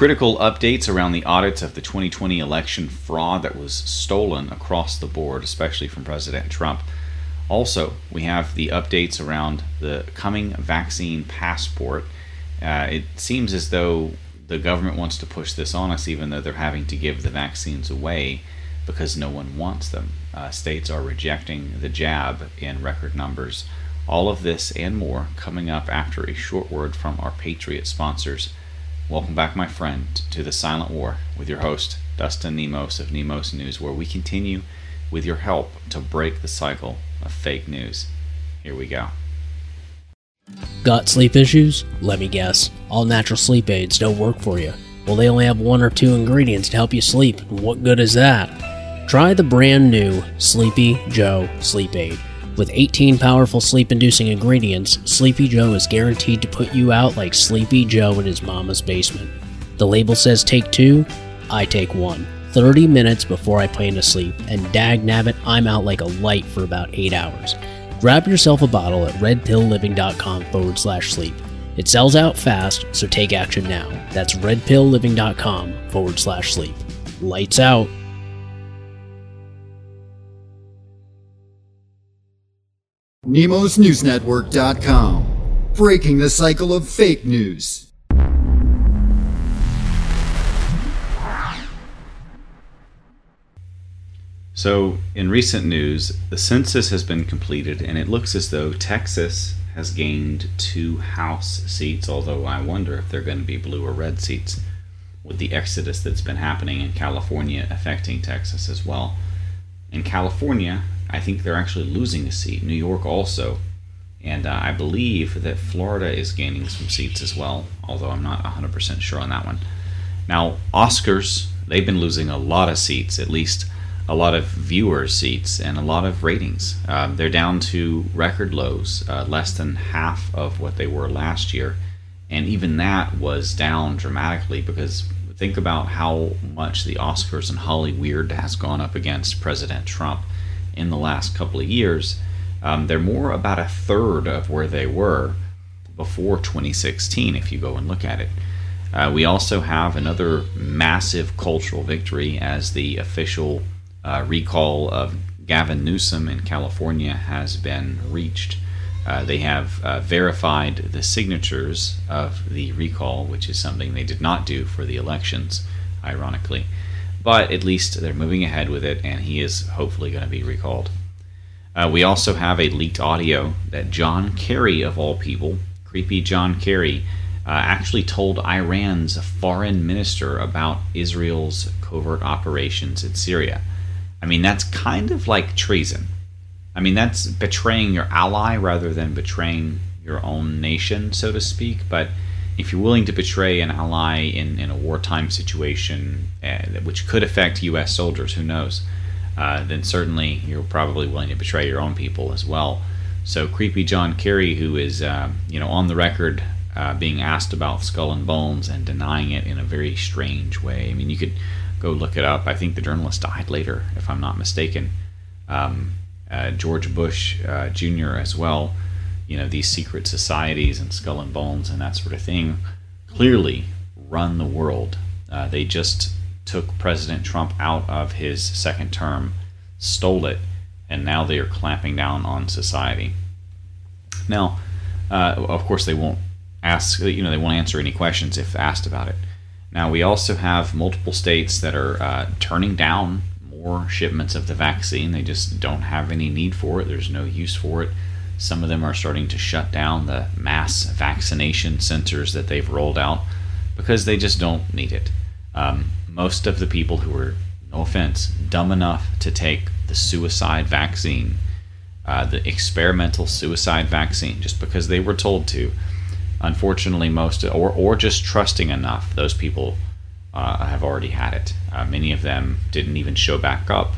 critical updates around the audits of the 2020 election fraud that was stolen across the board, especially from President Trump. Also, we have the updates around the coming vaccine passport. Uh, it seems as though the government wants to push this on us, even though they're having to give the vaccines away because no one wants them. Uh, states are rejecting the jab in record numbers. All of this and more coming up after a short word from our Patriot sponsors. Welcome back, my friend, to the Silent War with your host, Dustin Nemos of Nemos News, where we continue with your help to break the cycle of fake news. Here we go. Got sleep issues? Let me guess. All natural sleep aids don't work for you. Well, they only have one or two ingredients to help you sleep. What good is that? Try the brand new Sleepy Joe Sleep Aid. With 18 powerful sleep inducing ingredients, Sleepy Joe is guaranteed to put you out like Sleepy Joe in his mama's basement. The label says take two, I take one. 30 minutes before I plan to sleep, and dag nabbit, I'm out like a light for about 8 hours. Grab yourself a bottle at redpillliving.com forward slash sleep. It sells out fast, so take action now. That's redpillliving.com forward slash sleep. Lights out. NemosNewsNetwork.com. Breaking the cycle of fake news. So, in recent news, the census has been completed, and it looks as though Texas has gained two House seats, although I wonder if they're going to be blue or red seats with the exodus that's been happening in California affecting Texas as well. In California, I think they're actually losing a seat. New York also. And uh, I believe that Florida is gaining some seats as well, although I'm not 100% sure on that one. Now, Oscars, they've been losing a lot of seats, at least a lot of viewer seats and a lot of ratings. Um, they're down to record lows, uh, less than half of what they were last year. And even that was down dramatically because think about how much the Oscars and Hollyweird has gone up against President Trump in the last couple of years. Um, they're more about a third of where they were before 2016, if you go and look at it. Uh, we also have another massive cultural victory as the official uh, recall of Gavin Newsom in California has been reached. Uh, they have uh, verified the signatures of the recall, which is something they did not do for the elections, ironically. But at least they're moving ahead with it, and he is hopefully going to be recalled. Uh, we also have a leaked audio that John Kerry, of all people, creepy John Kerry, uh, actually told Iran's foreign minister about Israel's covert operations in Syria. I mean, that's kind of like treason. I mean, that's betraying your ally rather than betraying your own nation, so to speak. But if you're willing to betray an ally in, in a wartime situation, uh, which could affect U.S. soldiers, who knows, uh, then certainly you're probably willing to betray your own people as well. So, creepy John Kerry, who is uh, you know on the record uh, being asked about Skull and Bones and denying it in a very strange way. I mean, you could go look it up. I think the journalist died later, if I'm not mistaken. Um, uh, George Bush uh, Jr. as well. You know, these secret societies and skull and bones and that sort of thing clearly run the world. Uh, they just took President Trump out of his second term, stole it, and now they are clamping down on society. Now, uh, of course, they won't ask, you know, they won't answer any questions if asked about it. Now, we also have multiple states that are uh, turning down more shipments of the vaccine. They just don't have any need for it, there's no use for it. Some of them are starting to shut down the mass vaccination centers that they've rolled out because they just don't need it. Um, most of the people who are, no offense, dumb enough to take the suicide vaccine, uh, the experimental suicide vaccine, just because they were told to, unfortunately, most or or just trusting enough, those people uh, have already had it. Uh, many of them didn't even show back up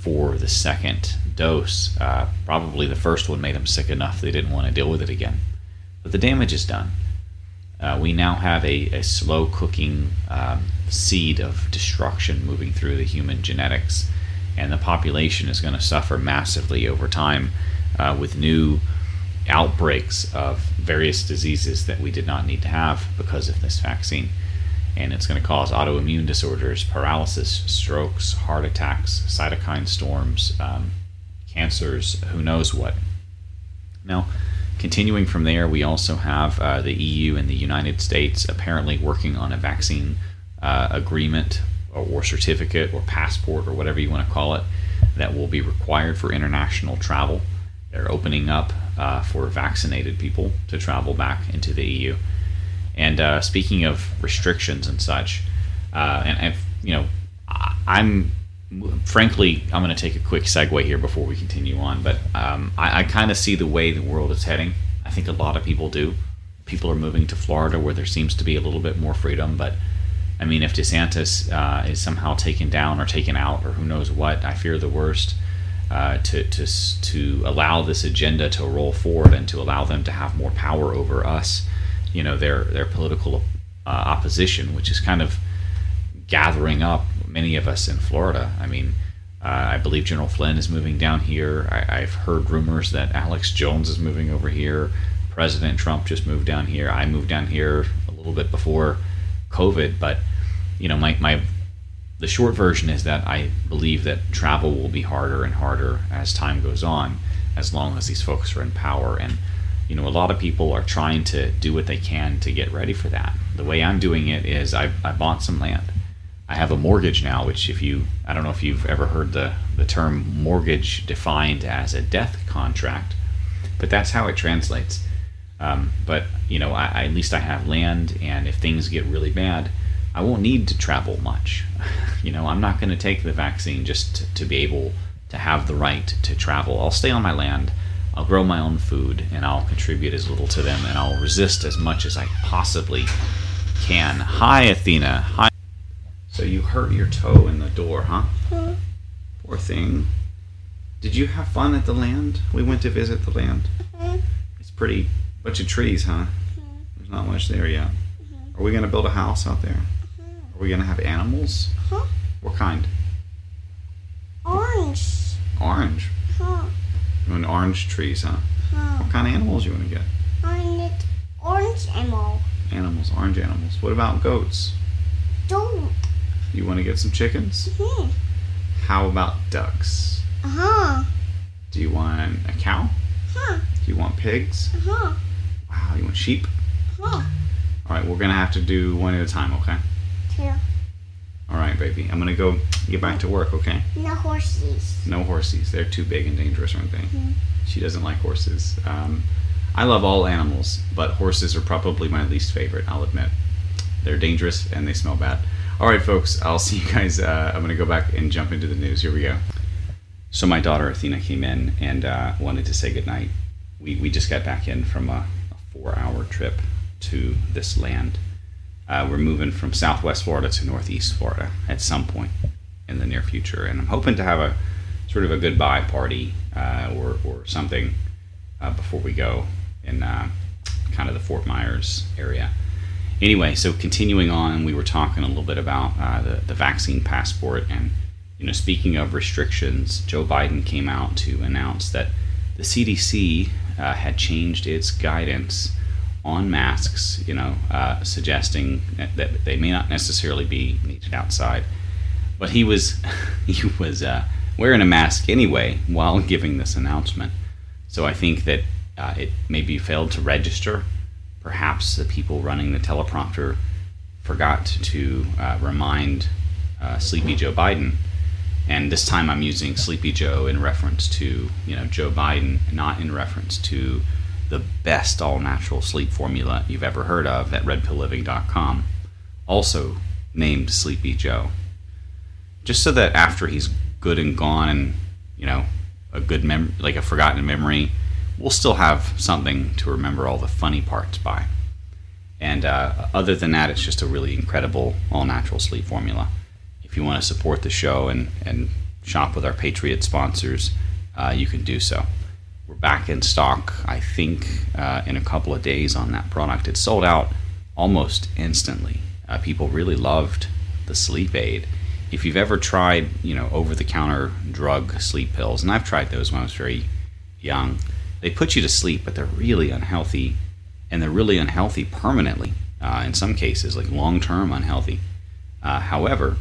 for the second dose. Uh, probably the first one made them sick enough they didn't want to deal with it again. But the damage is done. Uh, we now have a, a slow cooking um, seed of destruction moving through the human genetics, and the population is going to suffer massively over time uh, with new outbreaks of various diseases that we did not need to have because of this vaccine. and it's going to cause autoimmune disorders, paralysis, strokes, heart attacks, cytokine storms, um, cancers, who knows what. Now, continuing from there, we also have uh, the EU and the United States apparently working on a vaccine uh, agreement or, or certificate or passport or whatever you want to call it that will be required for international travel. They're opening up uh, for vaccinated people to travel back into the EU. And uh, speaking of restrictions and such, uh, and, you know, I'm frankly, I'm going to take a quick segue here before we continue on. But um, I, I kind of see the way the world is heading. I think a lot of people do. People are moving to Florida where there seems to be a little bit more freedom. But I mean, if DeSantis uh, is somehow taken down or taken out or who knows what, I fear the worst. Uh, to, to, to allow this agenda to roll forward and to allow them to have more power over us, you know, their, their political uh, opposition, which is kind of gathering up many of us in Florida. I mean, uh, I believe General Flynn is moving down here. I, I've heard rumors that Alex Jones is moving over here. President Trump just moved down here. I moved down here a little bit before COVID, but you know, my, my the short version is that I believe that travel will be harder and harder as time goes on, as long as these folks are in power. And you know, a lot of people are trying to do what they can to get ready for that. The way I'm doing it is I, I bought some land. I have a mortgage now, which if you I don't know if you've ever heard the the term mortgage defined as a death contract, but that's how it translates. Um, but you know, I, I, at least I have land, and if things get really bad, I won't need to travel much. you know, I'm not going to take the vaccine just to, to be able to have the right to travel. I'll stay on my land. I'll grow my own food, and I'll contribute as little to them, and I'll resist as much as I possibly can. Hi, Athena. Hi. Hurt your toe in the door, huh? Poor thing. Did you have fun at the land? We went to visit the land. Mm-hmm. It's pretty bunch of trees, huh? Mm-hmm. There's not much there yet. Mm-hmm. Are we gonna build a house out there? Are we gonna have animals? Huh? What kind? Orange. Orange. Huh? You want orange trees, huh? Huh? What kind of animals you want to get? I need orange emerald. Animals, orange animals. What about goats? Don't. You want to get some chickens? How about ducks? Uh-huh. Do you want a cow? Huh? Do you want pigs? Uh-huh. Wow, you want sheep? Huh? All right, we're gonna have to do one at a time, okay? Two. All right, baby. I'm gonna go get back to work, okay? No horses. No horses. They're too big and dangerous, aren't they? Mhm. She doesn't like horses. Um, I love all animals, but horses are probably my least favorite. I'll admit. They're dangerous and they smell bad. All right, folks. I'll see you guys. Uh, I'm gonna go back and jump into the news. Here we go. So my daughter Athena came in and uh, wanted to say goodnight. We we just got back in from a, a four-hour trip to this land. Uh, we're moving from Southwest Florida to Northeast Florida at some point in the near future, and I'm hoping to have a sort of a goodbye party uh, or or something uh, before we go in uh, kind of the Fort Myers area. Anyway, so continuing on, we were talking a little bit about uh, the the vaccine passport, and you know, speaking of restrictions, Joe Biden came out to announce that the CDC uh, had changed its guidance on masks, you know, uh, suggesting that, that they may not necessarily be needed outside. But he was he was uh, wearing a mask anyway while giving this announcement. So I think that uh, it maybe failed to register. Perhaps the people running the teleprompter forgot to uh, remind uh, Sleepy Joe Biden. And this time I'm using Sleepy Joe in reference to, you know, Joe Biden, not in reference to the best all natural sleep formula you've ever heard of at redpillliving.com, also named Sleepy Joe. Just so that after he's good and gone and, you know, a good mem like a forgotten memory, we'll still have something to remember all the funny parts by. And uh, other than that, it's just a really incredible all natural sleep formula. If you want to support the show and, and shop with our Patriot sponsors, uh, you can do so. We're back in stock, I think, uh, in a couple of days on that product. It sold out almost instantly. Uh, people really loved the sleep aid. If you've ever tried, you know, over-the-counter drug sleep pills, and I've tried those when I was very young, they put you to sleep, but they're really unhealthy, and they're really unhealthy permanently. uh, in some cases, like long term unhealthy. Uh, however,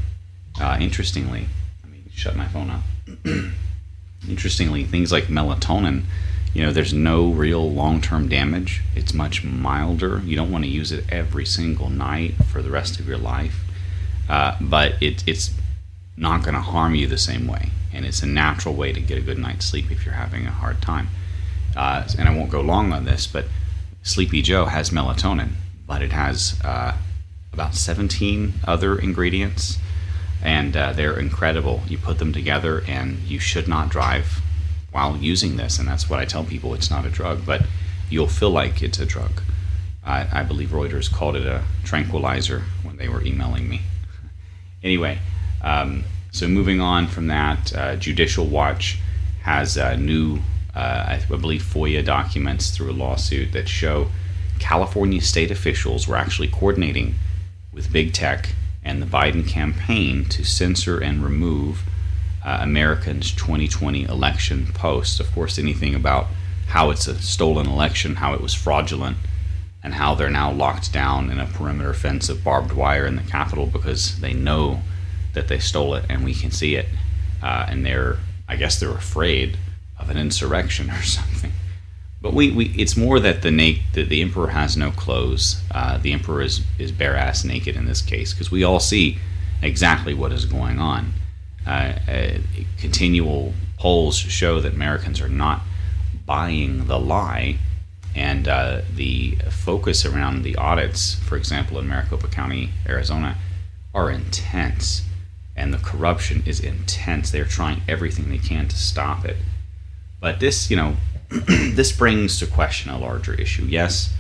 uh, interestingly, let me shut my phone off. interestingly, things like melatonin, you know, there's no real long term damage. It's much milder. You don't want to use it every single night for the rest of your life, uh, but it, it's not going to harm you the same way. And it's a natural way to get a good night's sleep if you're having a hard time. Uh, and I won't go long on this, but Sleepy Joe has melatonin, but it has uh, about 17 other ingredients, and uh, they're incredible. You put them together, and you should not drive while using this. And that's what I tell people it's not a drug, but you'll feel like it's a drug. I, I believe Reuters called it a tranquilizer when they were emailing me. anyway, um, so moving on from that, uh, Judicial Watch has a new uh, I believe FOIA documents through a lawsuit that show California state officials were actually coordinating with big tech and the Biden campaign to censor and remove uh, Americans' 2020 election posts. Of course, anything about how it's a stolen election, how it was fraudulent, and how they're now locked down in a perimeter fence of barbed wire in the Capitol because they know that they stole it and we can see it. Uh, and they're, I guess, they're afraid of an insurrection or something. But we, we it's more that the, na- the, the emperor has no clothes. Uh, the emperor is, is bare ass naked in this case because we all see exactly what is going on. Uh, uh, continual polls show that Americans are not buying the lie, and uh, the focus around the audits, for example, in Maricopa County, Arizona, are intense, and the corruption is intense. They are trying everything they can to stop it. But this, you know, this brings to question a larger issue. Yes,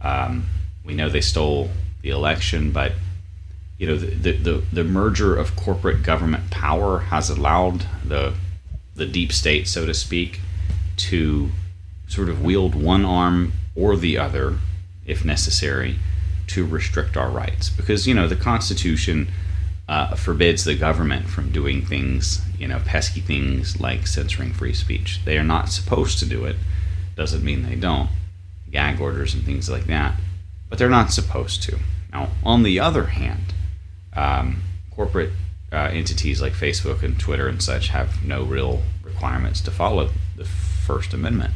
um, we know they stole the election, but you know, the, the, the merger of corporate government power has allowed the the deep state, so to speak, to sort of wield one arm or the other, if necessary, to restrict our rights. Because you know, the Constitution uh, forbids the government from doing things, you know, pesky things like censoring free speech. They are not supposed to do it. Doesn't mean they don't. Gag orders and things like that. But they're not supposed to. Now, on the other hand, um, corporate uh, entities like Facebook and Twitter and such have no real requirements to follow the First Amendment,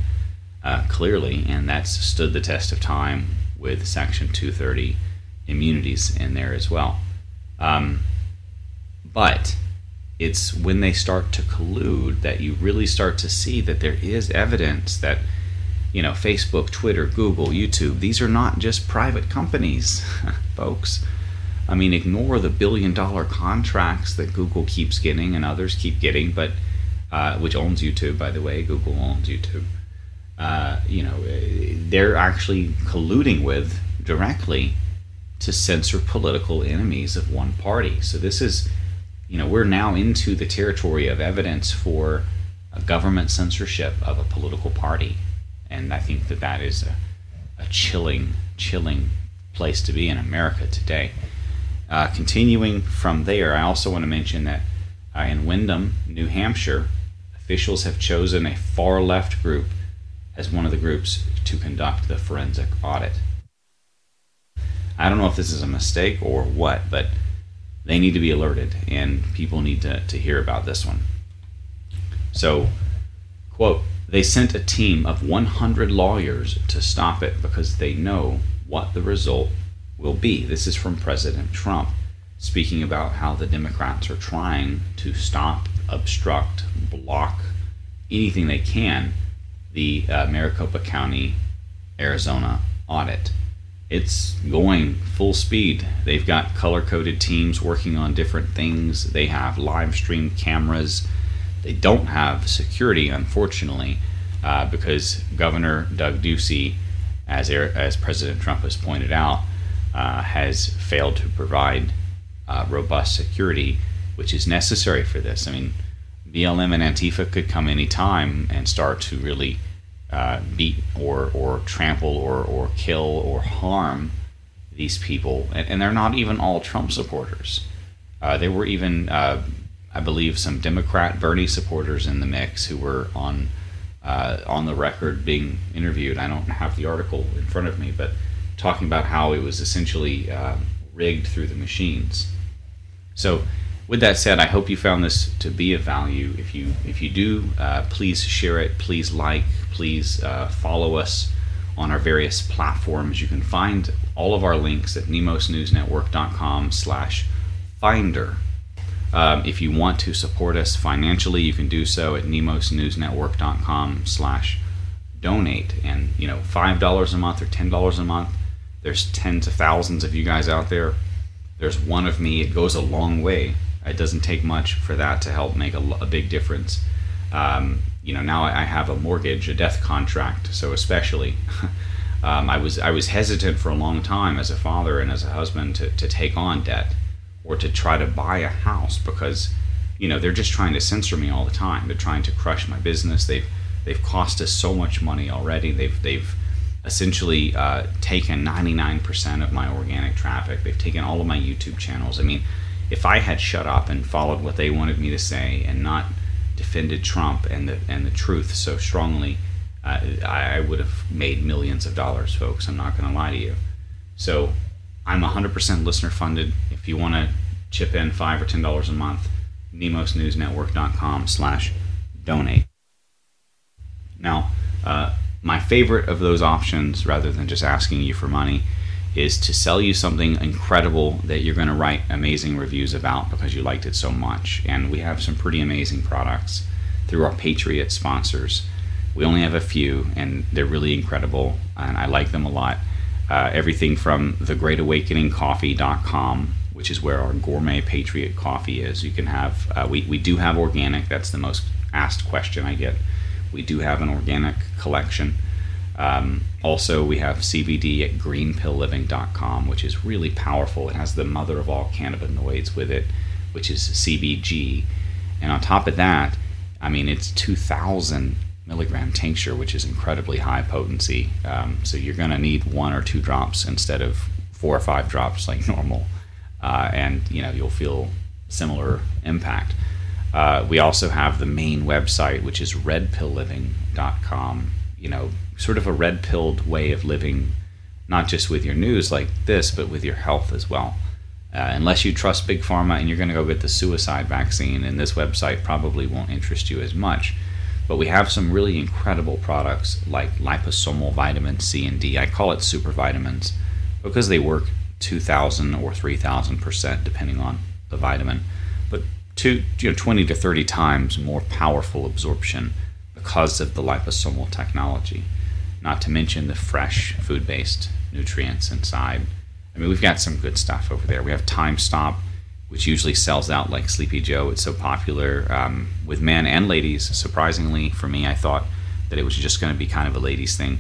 uh, clearly, and that's stood the test of time with Section 230 immunities in there as well. Um, but it's when they start to collude that you really start to see that there is evidence that, you know, Facebook, Twitter, Google, YouTube, these are not just private companies, folks. I mean, ignore the billion dollar contracts that Google keeps getting and others keep getting, but uh, which owns YouTube, by the way. Google owns YouTube. Uh, you know, they're actually colluding with directly to censor political enemies of one party. So this is you know, we're now into the territory of evidence for a government censorship of a political party, and I think that that is a, a chilling, chilling place to be in America today. Uh, continuing from there, I also want to mention that uh, in Windham, New Hampshire, officials have chosen a far left group as one of the groups to conduct the forensic audit. I don't know if this is a mistake or what, but they need to be alerted and people need to, to hear about this one. So, quote, they sent a team of 100 lawyers to stop it because they know what the result will be. This is from President Trump speaking about how the Democrats are trying to stop, obstruct, block anything they can the uh, Maricopa County, Arizona audit it's going full speed. They've got color coded teams working on different things. They have live stream cameras. They don't have security, unfortunately, uh, because Governor Doug Ducey, as, as President Trump has pointed out, uh, has failed to provide uh, robust security, which is necessary for this. I mean, BLM and Antifa could come anytime and start to really uh, beat or, or trample or, or kill or harm these people. And, and they're not even all Trump supporters. Uh, there were even, uh, I believe, some Democrat Bernie supporters in the mix who were on uh, on the record being interviewed. I don't have the article in front of me, but talking about how it was essentially uh, rigged through the machines. So, with that said, I hope you found this to be of value. If you if you do, uh, please share it. Please like. Please uh, follow us on our various platforms. You can find all of our links at nemosnewsnetwork.com/slash finder. Um, if you want to support us financially, you can do so at nemosnewsnetwork.com/slash donate. And you know, five dollars a month or ten dollars a month. There's tens of thousands of you guys out there. There's one of me. It goes a long way. It doesn't take much for that to help make a, a big difference. Um, you know, now I have a mortgage, a death contract, so especially. um, I was I was hesitant for a long time as a father and as a husband to, to take on debt or to try to buy a house because you know they're just trying to censor me all the time. They're trying to crush my business. They've they've cost us so much money already. They've they've essentially uh, taken 99% of my organic traffic. They've taken all of my YouTube channels. I mean, if I had shut up and followed what they wanted me to say and not defended Trump and the and the truth so strongly, uh, I would have made millions of dollars, folks. I'm not going to lie to you. So I'm 100% listener funded. If you want to chip in five or ten dollars a month, nemosnewsnetwork.com/donate. Now, uh, my favorite of those options, rather than just asking you for money, is to sell you something incredible that you're going to write amazing reviews about because you liked it so much. And we have some pretty amazing products through our Patriot sponsors. We only have a few, and they're really incredible, and I like them a lot. Uh, everything from thegreatawakeningcoffee.com, which is where our gourmet Patriot coffee is. You can have, uh, we, we do have organic, that's the most asked question I get. We do have an organic collection. Um, also, we have CBD at greenpillliving.com, which is really powerful. It has the mother of all cannabinoids with it, which is CBG. And on top of that, I mean, it's 2,000 milligram tincture, which is incredibly high potency. Um, so you're going to need one or two drops instead of four or five drops like normal. Uh, and, you know, you'll feel similar impact. Uh, we also have the main website, which is redpillliving.com. You know, sort of a red pilled way of living, not just with your news like this, but with your health as well. Uh, unless you trust Big Pharma and you're going to go get the suicide vaccine, and this website probably won't interest you as much. But we have some really incredible products like liposomal vitamin C and D. I call it super vitamins because they work 2,000 or 3,000 percent, depending on the vitamin. But two, you know, 20 to 30 times more powerful absorption because of the liposomal technology. Not to mention the fresh food based nutrients inside. I mean, we've got some good stuff over there. We have Time Stop, which usually sells out like Sleepy Joe. It's so popular um, with men and ladies. Surprisingly, for me, I thought that it was just going to be kind of a ladies' thing.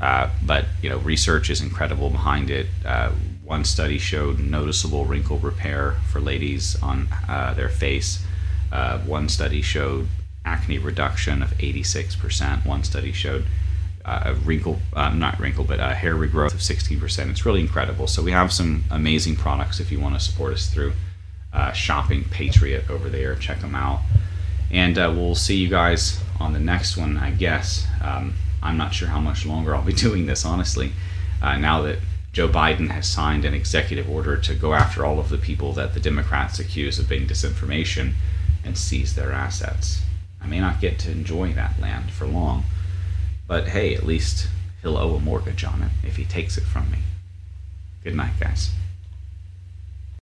Uh, but you know, research is incredible behind it. Uh, one study showed noticeable wrinkle repair for ladies on uh, their face. Uh, one study showed acne reduction of 86%. One study showed a wrinkle, uh, not wrinkle, but uh, hair regrowth of 16%. It's really incredible. So we have some amazing products if you want to support us through uh, Shopping Patriot over there. Check them out. And uh, we'll see you guys on the next one, I guess. Um, I'm not sure how much longer I'll be doing this, honestly, uh, now that Joe Biden has signed an executive order to go after all of the people that the Democrats accuse of being disinformation and seize their assets. I may not get to enjoy that land for long, but hey, at least he'll owe a mortgage on it if he takes it from me. Good night, guys.